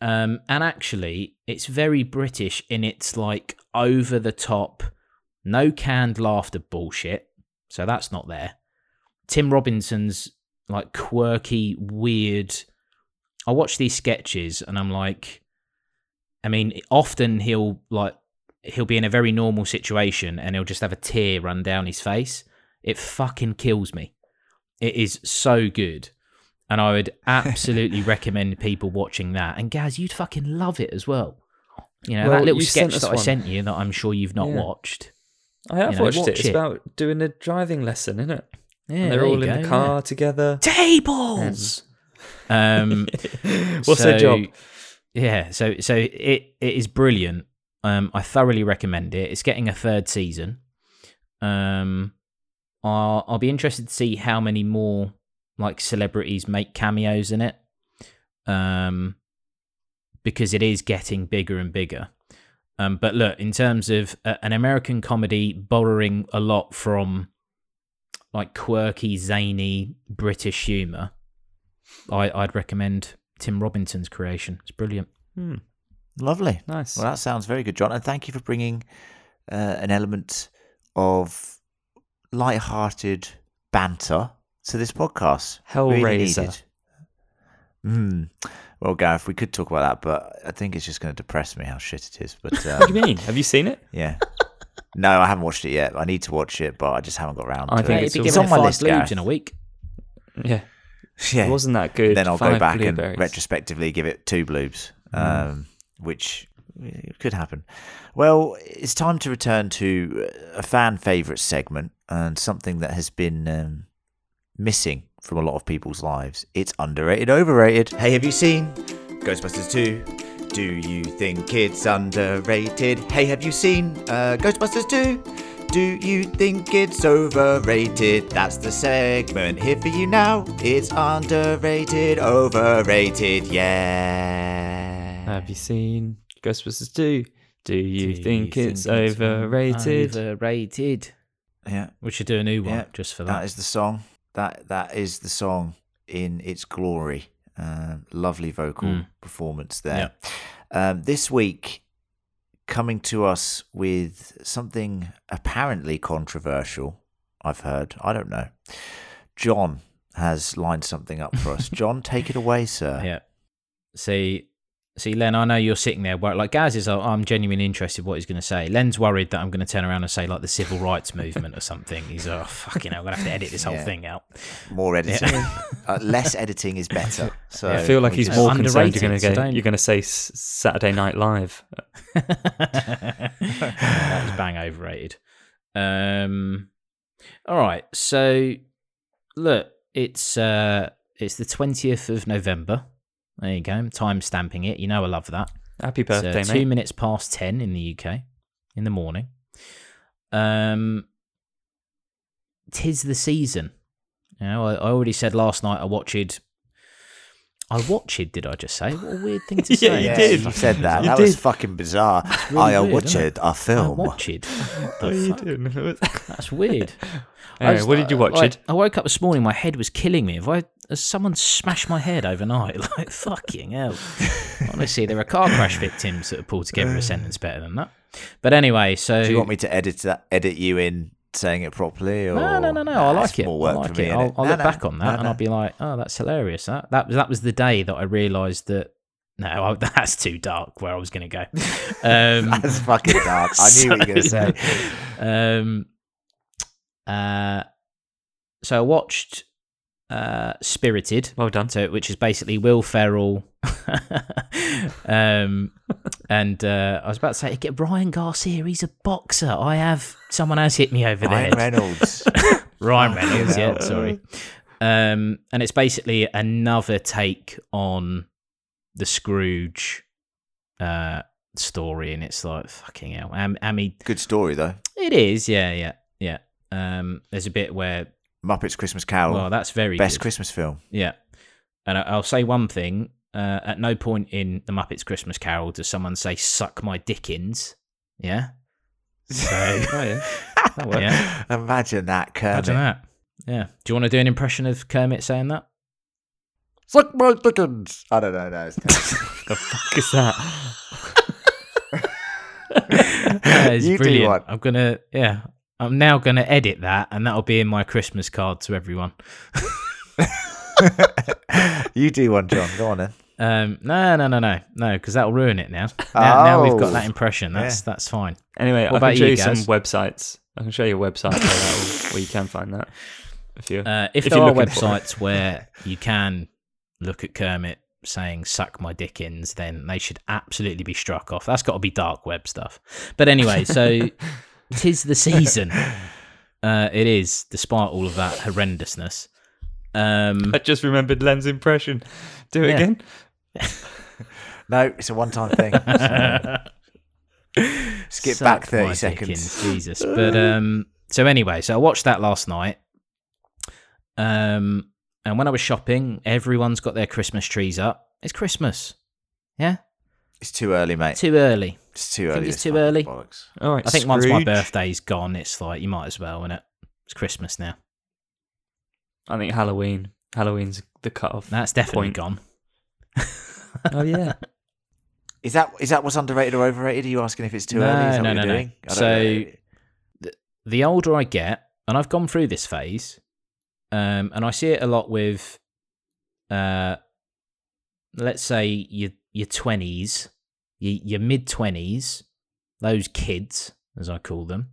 Um, and actually, it's very British in its like over the top, no canned laughter bullshit. So that's not there. Tim Robinson's like quirky, weird. I watch these sketches and I'm like, I mean, often he'll like he'll be in a very normal situation and he'll just have a tear run down his face. It fucking kills me. It is so good. And I would absolutely recommend people watching that. And Gaz, you'd fucking love it as well. You know, Well, that little sketch that I sent you that I'm sure you've not Yeah. watched. I have You know, watched watch it. It's about doing a driving lesson, isn't it? Yeah, and they're all in go, the car together. Tables. Um, What's their job? Yeah, so so it it is brilliant. Um, I thoroughly recommend it. It's getting a third season. Um, I'll, I'll be interested to see how many more like celebrities make cameos in it. Um, because it is getting bigger and bigger. Um, but look, in terms of uh, an American comedy borrowing a lot from like quirky, zany British humor, I, I'd recommend Tim Robinson's creation. It's brilliant. Hmm, lovely. nice. Well, that sounds very good, John. And thank you for bringing uh, an element of light-hearted banter to this podcast. Really Hellraiser. needed. Hmm. Well, Gareth, we could talk about that, but I think it's just going to depress me how shit it is. But what do um, you mean? Have you seen it? yeah. No, I haven't watched it yet. I need to watch it, but I just haven't got around I to think it. Hey, it's if you all- give It's on my list, blues Gareth. in a week. Yeah. Yeah. It wasn't that good. then I'll go back and retrospectively give it two bloobs, Mm. um, which could happen. Well, it's time to return to a fan favourite segment and something that has been um, missing from a lot of people's lives. It's underrated, overrated. Hey, have you seen Ghostbusters 2? Do you think it's underrated? Hey, have you seen uh, Ghostbusters 2? Do you think it's overrated? That's the segment here for you now. It's underrated, overrated, yeah. Have you seen Ghostbusters 2? Do you Do think you it's think it's overrated? Overrated. Yeah, We should do a new one Yeah, just for that that. is the song. That that is the song in its glory. Um, lovely vocal Mm. performance there. Um, this week, coming to us with something apparently controversial. I've heard. I don't know. John has lined something up for us. John, take it away, sir. Yeah. See, see, Len, I know you're sitting there. wor- Like Gaz is, like, I'm genuinely interested what he's going to say. Len's worried that I'm going to turn around and say like the civil rights movement or something. He's oh fucking, hell, I'm going to have to edit this whole Yeah. thing out. More editing. uh, less editing is better. So I feel like he's just- more concerned you're going underrated, so to don't- you're going to say Saturday Night Live. that was bang overrated. Um, all right, so look, it's uh, it's the twentieth of November. There you go. Time stamping it. You know I love that. Happy It's, birthday, two mate. minutes past ten in the UK in the morning. Um, tis the season. You know, I, I already said last night I watched I watched. It, did I just say? What a weird thing to say. you Yeah, did. You said that. You that was fucking bizarre. really I weird, watched isn't a I film. watched. What the What are you doing? That's weird. Anyway, was what did you watch? like- it? I woke up this morning, my head was killing me. Have I has someone smashed my head overnight? Like fucking hell. Honestly, there are car crash victims that have pulled together a sentence better than that. But anyway, so Do you want me to edit that? Edit you in saying it properly? Or no, no, no, no. Nah, I like it. More work I like for me. it. innit? I'll, I'll No, look no, back on that no, and. I'll be like, oh, that's hilarious. That that that was the day that I realised that. No, I, that's too dark. Where I was going to go. Um, That's fucking dark. I knew what you were going to say. um, uh, so I watched uh, Spirited, Well done. so which is basically Will Ferrell. um, and uh, I was about to say, get Ryan Garcia. He's a boxer. I have someone has hit me over Ryan head. Reynolds. Ryan Reynolds, yeah, sorry. Um, and it's basically another take on the Scrooge uh, story, and it's like fucking hell. Am, Amy, Good story though. it is, yeah, yeah, yeah. Um, there's a bit where, Muppets Christmas Carol. well, that's very Best good. Christmas film. Yeah, and I, I'll say one thing: uh, at no point in the Muppets Christmas Carol does someone say "suck my dickins." Yeah, so Oh yeah. That yeah, Imagine that, Kermit. imagine that. Yeah, do you want to do an impression of Kermit saying that? Suck my dickens. I don't know. No, it's the fuck is that? That is You do brilliant. I'm gonna, yeah, I'm now gonna edit that, and that'll be in my Christmas card to everyone. you do one, John. Go on then. Um, no, no, no, no, no, because that'll ruin it now. Now, now we've got Oh. that impression. That's Yeah. that's fine. Anyway, What I about can show you you, some websites. I can show you a website where, where you can find that. If you, Uh, if, If there you're are looking for it. websites where you can look at Kermit saying "suck my dickins," then they should absolutely be struck off. That's got to be dark web stuff. But anyway, so tis the season. Uh, it is, despite all of that horrendousness. Um, I just remembered Len's impression. Do it Yeah. again. No, it's a one-time thing. Skip Suck back thirty my seconds. dickens, Jesus. But um, so anyway, so I watched that last night. Um, and when I was shopping, everyone's got their Christmas trees up. It's Christmas. Yeah, It's too early, mate. too early. It's too Think early. it's too fucking early? bollocks. All right. I think once my birthday's gone, it's like you might as well, innit? It's Christmas now. I think Halloween. Halloween's the cut-off. That's definitely Point. gone. oh yeah. Is that is that what's underrated or overrated? Are you asking if it's too No, early? Is that no, what no, you're no. doing? So- know. The older I get, and I've gone through this phase, um, and I see it a lot with, uh, let's say your your twenties, your, mid twenties, those kids, as I call them,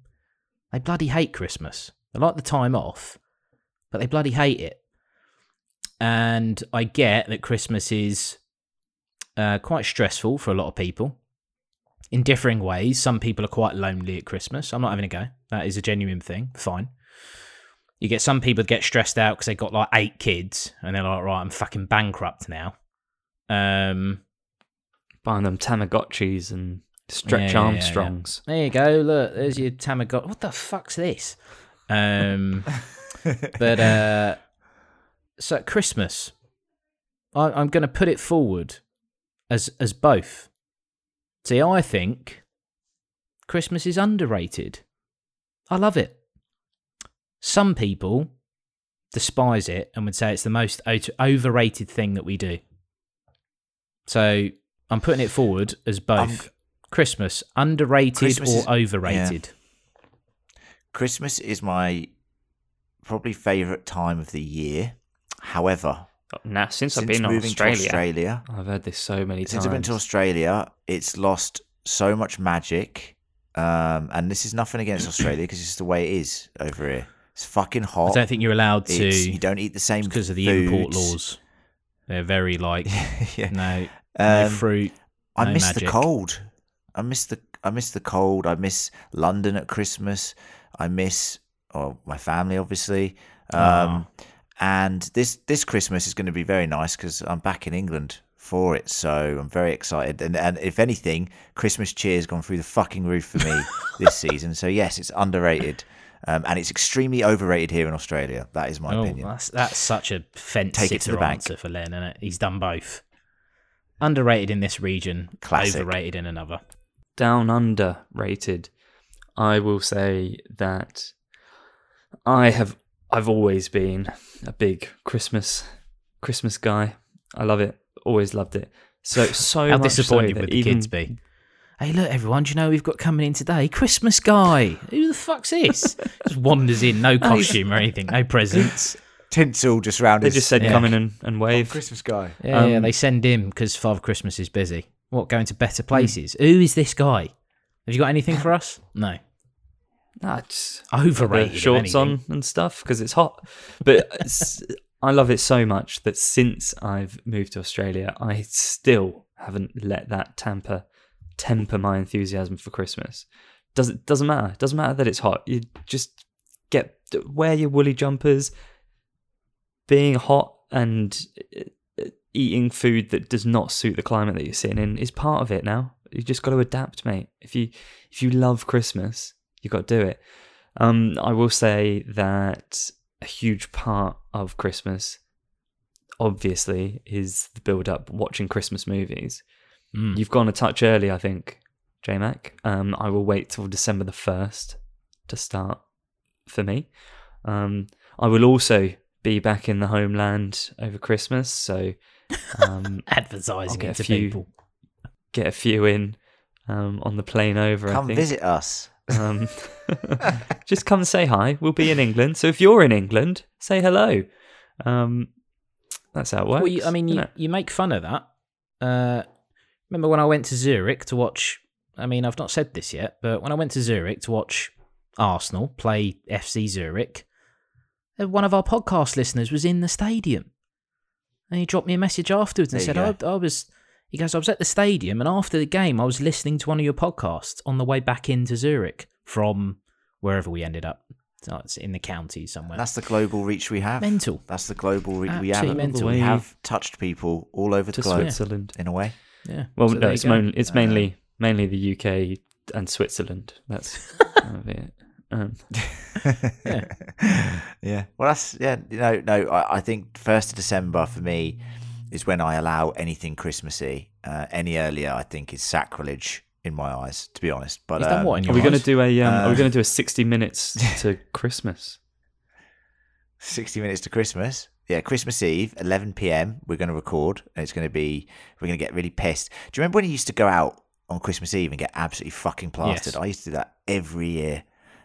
they bloody hate Christmas. They like the time off, but they bloody hate it. And I get that Christmas is uh, quite stressful for a lot of people in differing ways. Some people are quite lonely at Christmas. I'm not having a go. That is a genuine thing. Fine. You get some people get stressed out because they've got like eight kids and they're like, right, I'm fucking bankrupt now. Um, Buying them Tamagotchis and Stretch Yeah, yeah, yeah, Armstrongs. there you go. Look, there's your Tamagotchi. What the fuck's this? Um, but uh, so Christmas, I, I'm going to put it forward as as both. See, I think Christmas is underrated. I love it. Some people despise it and would say it's the most overrated thing that we do. So I'm putting it forward as both. Christmas, underrated Christmas or is- overrated? Christmas is my probably favourite time of the year. However, Now, since, I've been in moving Australia, to Australia, I've heard this so many since times. Since I've been to Australia, it's lost so much magic. Um, and this is nothing against Australia because it's the way it is over here. It's fucking hot. I don't think you're allowed to It's- you don't eat the same because of the import laws. They're very like yeah. no, no Um, fruit. I no miss the cold. I miss the I miss the cold. I miss London at Christmas. I miss oh, my family, obviously. Um, And this this Christmas is going to be very nice because I'm back in England for it, so I'm very excited. And and if anything, Christmas cheer's gone through the fucking roof for me this season. So yes, it's underrated. Um, and it's extremely overrated here in Australia. That is my Oh, opinion. that's that's such a fence Take it to the bank. for Len, isn't it? He's done both. Underrated in this region, Classic. overrated in another. down under rated, I will say that I have I've always been a big Christmas Christmas guy. I love it. Always loved it. So so How so disappointed that would the even, kids be? Hey, look, everyone! Do you know we've got coming in today? Christmas guy. Who the fuck's this? just wanders in, no costume or anything, no presents. Tinsel just round They his just said Yeah. come in and, and wave. Christmas guy. Yeah, yeah, Um, they send him because Father Christmas is busy. What, going to better places? Who is this guy? Have you got anything for us? No. Nah, just Overrated. shorts on and stuff because it's hot. But it's, I love it so much that since I've moved to Australia, I still haven't let that temper temper my enthusiasm for Christmas. Doesn't doesn't matter. Doesn't matter that it's hot. You just get wear your woolly jumpers. Being hot and uh, eating food that does not suit the climate that you're sitting in is part of it now. You just got to adapt, mate. If you if you love Christmas, you got to do it. Um, I will say that a huge part of Christmas, obviously, is the build up watching Christmas movies. Mm. You've gone a touch early, I think, J Mac. Um, I will wait till December the first to start for me. Um, I will also be back in the homeland over Christmas, so um, Advertising get it a to few people. get a few in um, on the plane over. I Come think. visit us. Um, just come and say hi. We'll be in England. So if you're in England, say hello. Um, that's how it works. Well, you, I mean, you, you make fun of that. Uh, remember when I went to Zurich to watch? I mean, I've not said this yet, but when I went to Zurich to watch Arsenal play FC Zurich, uh, one of our podcast listeners was in the stadium, and he dropped me a message afterwards and There said, I, "I was." He goes, "I was at the stadium, and after the game, I was listening to one of your podcasts on the way back into Zurich from wherever we ended up. Oh, it's in the county somewhere. That's the global reach we have. mental. That's the global reach we have. mental. We have touched people all over the to globe Switzerland. in a way. Yeah. Well, So no, it's, go. it's Uh, mainly mainly the UK and Switzerland. That's kind of it. Um, yeah. Well, that's yeah. You know, no. I, I think first of December for me is when I allow anything Christmassy. Uh, any earlier, I think, is sacrilege in my eyes. To be honest, but He's done um, what in are we going to do a um, Are we Uh, going to do a sixty minutes to Christmas? Sixty minutes to Christmas. Yeah, Christmas Eve, eleven PM. We're going to record, and it's going to be. We're going to get really pissed. Do you remember when you used to go out on Christmas Eve and get absolutely fucking plastered? Yes. I used to do that every year,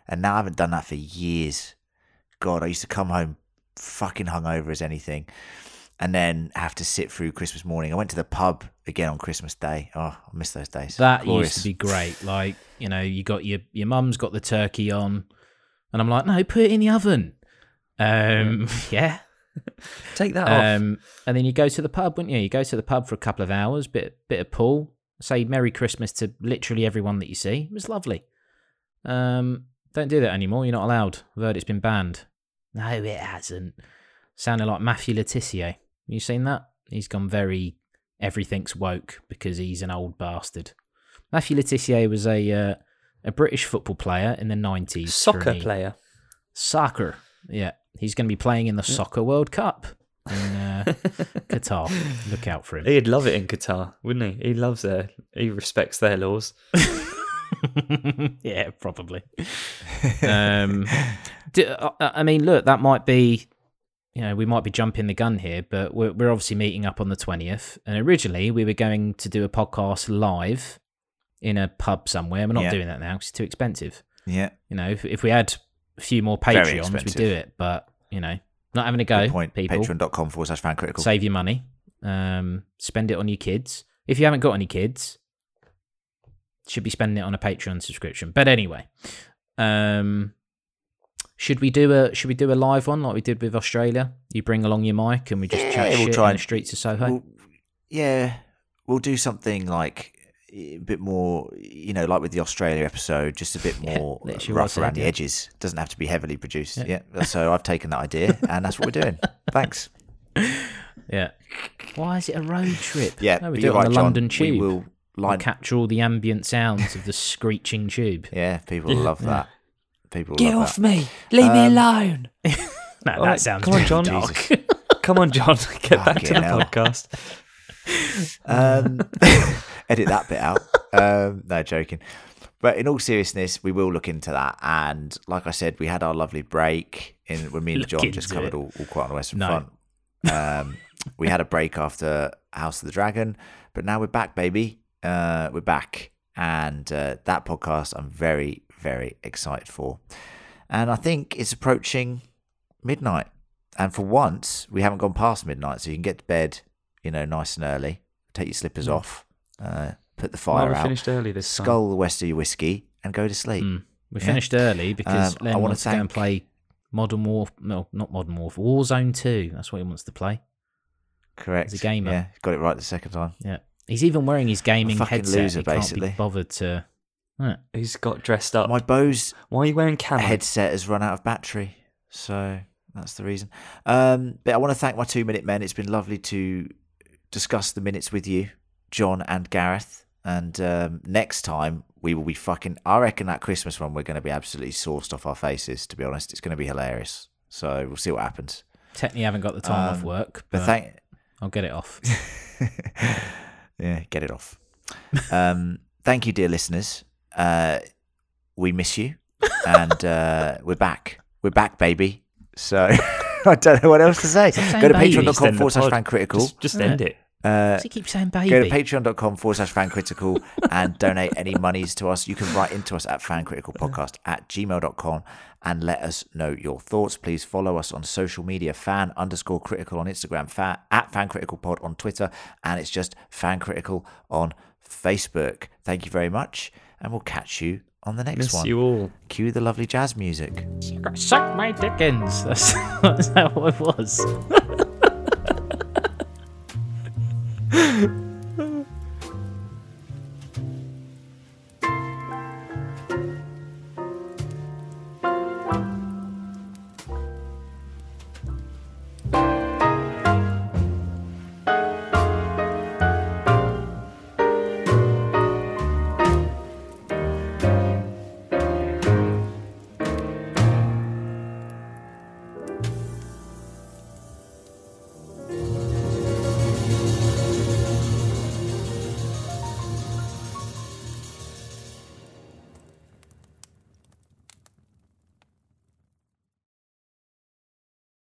and now I haven't done that for years. God, I used to come home fucking hungover as anything, and then have to sit through Christmas morning. I went to the pub again on Christmas Day. Oh, I miss those days. That Glorious. used to be great. Like, you know, you got your your mum's got the turkey on, and I'm like, no, put it in the oven. Um, yeah. Take that off. Um, and then you go to the pub, wouldn't you? You go to the pub for a couple of hours, bit bit of pool, say Merry Christmas to literally everyone that you see. It was lovely. Um, don't do that anymore. You're not allowed. I've heard it's been banned. No, it hasn't. Sounded like Matthew Le Tissier. You seen that? He's gone very everything's woke because he's an old bastard. Matthew Le Tissier was a uh, a British football player in the nineties. Soccer player. Soccer. Yeah, he's going to be playing in the Soccer World Cup in uh, Qatar. Look out for him. He'd love it in Qatar, wouldn't he? He loves their. He respects their laws. yeah, probably. Um, d- I I mean, look, that might be, you know, we might be jumping the gun here, but we're, we're obviously meeting up on the 20th. And originally, we were going to do a podcast live in a pub somewhere. We're not Yeah. doing that now 'cause it's too expensive. yeah. You know, if, if we had a few more Patreons, we'd do it. But, you know, not having a go, Good point. people. Patreon.com forward slash fan critical. Save your money. Um, spend it on your kids. If you haven't got any kids, should be spending it on a Patreon subscription. But anyway, um, should we do a should we do a live one like we did with Australia? You bring along your mic and we just Yeah, chat we'll shit try in and- the streets of Soho. We'll, yeah, we'll do something like a bit more, you know, like with the Australia episode, just a bit more literally rough around the yeah. edges. Doesn't have to be heavily produced. Yeah. Yeah. So I've taken that idea, and that's what we're doing. Thanks. yeah. Why is it a road trip? Yeah, no, we do it on right, the John. London Tube. We'll line. capture all the ambient sounds of the screeching tube. yeah, people will love that. People Get love off that. me! Leave me Um, alone! No, that right, sounds come on, John. dark. Come on, John. Get back to the hell. podcast. Um, edit that bit out. Um, no, joking. But in all seriousness, we will look into that. And like I said, we had our lovely break in when me and Look John just covered all, all quite on the Western No. Front. Um, we had a break after House of the Dragon, but now we're back, baby. Uh, we're back, and uh, that podcast I'm very, very excited for. And I think it's approaching midnight. And for once, we haven't gone past midnight, so you can get to bed, you know, nice and early. Take your slippers off, uh, put the Well, fire we out, finished early this time. scull the rest of your whiskey, and go to sleep. Mm. We Yeah. finished early because Um, I Len wanna wants to go and play Modern War. No, not Modern Warfare. Warzone 2. That's what he wants to play. Correct. He's a gamer. Yeah, got it right the second time. Yeah. He's even wearing his gaming fucking headset. loser, he can't basically. be bothered to. Yeah. He's got dressed up. My Bose Why are you wearing camo? headset has run out of battery, so that's the reason. Um, but I want to thank my two minute men. It's been lovely to discuss the minutes with you, John and Gareth. And um, next time we will be fucking. I reckon that Christmas one we're going to be absolutely sourced off our faces. To be honest, it's going to be hilarious. So we'll see what happens. Technically, haven't got the time off Um, work, But but thank. I'll get it off. yeah, get it off. Um, thank you, dear listeners. Uh, we miss you, and uh, we're back. We're back, baby. So I don't know what else to say. Go to patreon.com Extend forward slash fan critical. Just, just Yeah. end it. Uh, Does he keep saying baby. go to patreon.com forward slash fan critical and donate any monies to us. You can write into us at fancriticalpodcast at gmail.com and let us know your thoughts. Please follow us on social media, fan underscore critical on Instagram, fan, at fan critical pod on Twitter, and it's just fan critical on Facebook. Thank you very much, and we'll catch you on the next Miss one. you all. Cue the lovely jazz music. Suck my dickens. That's, that's how it was.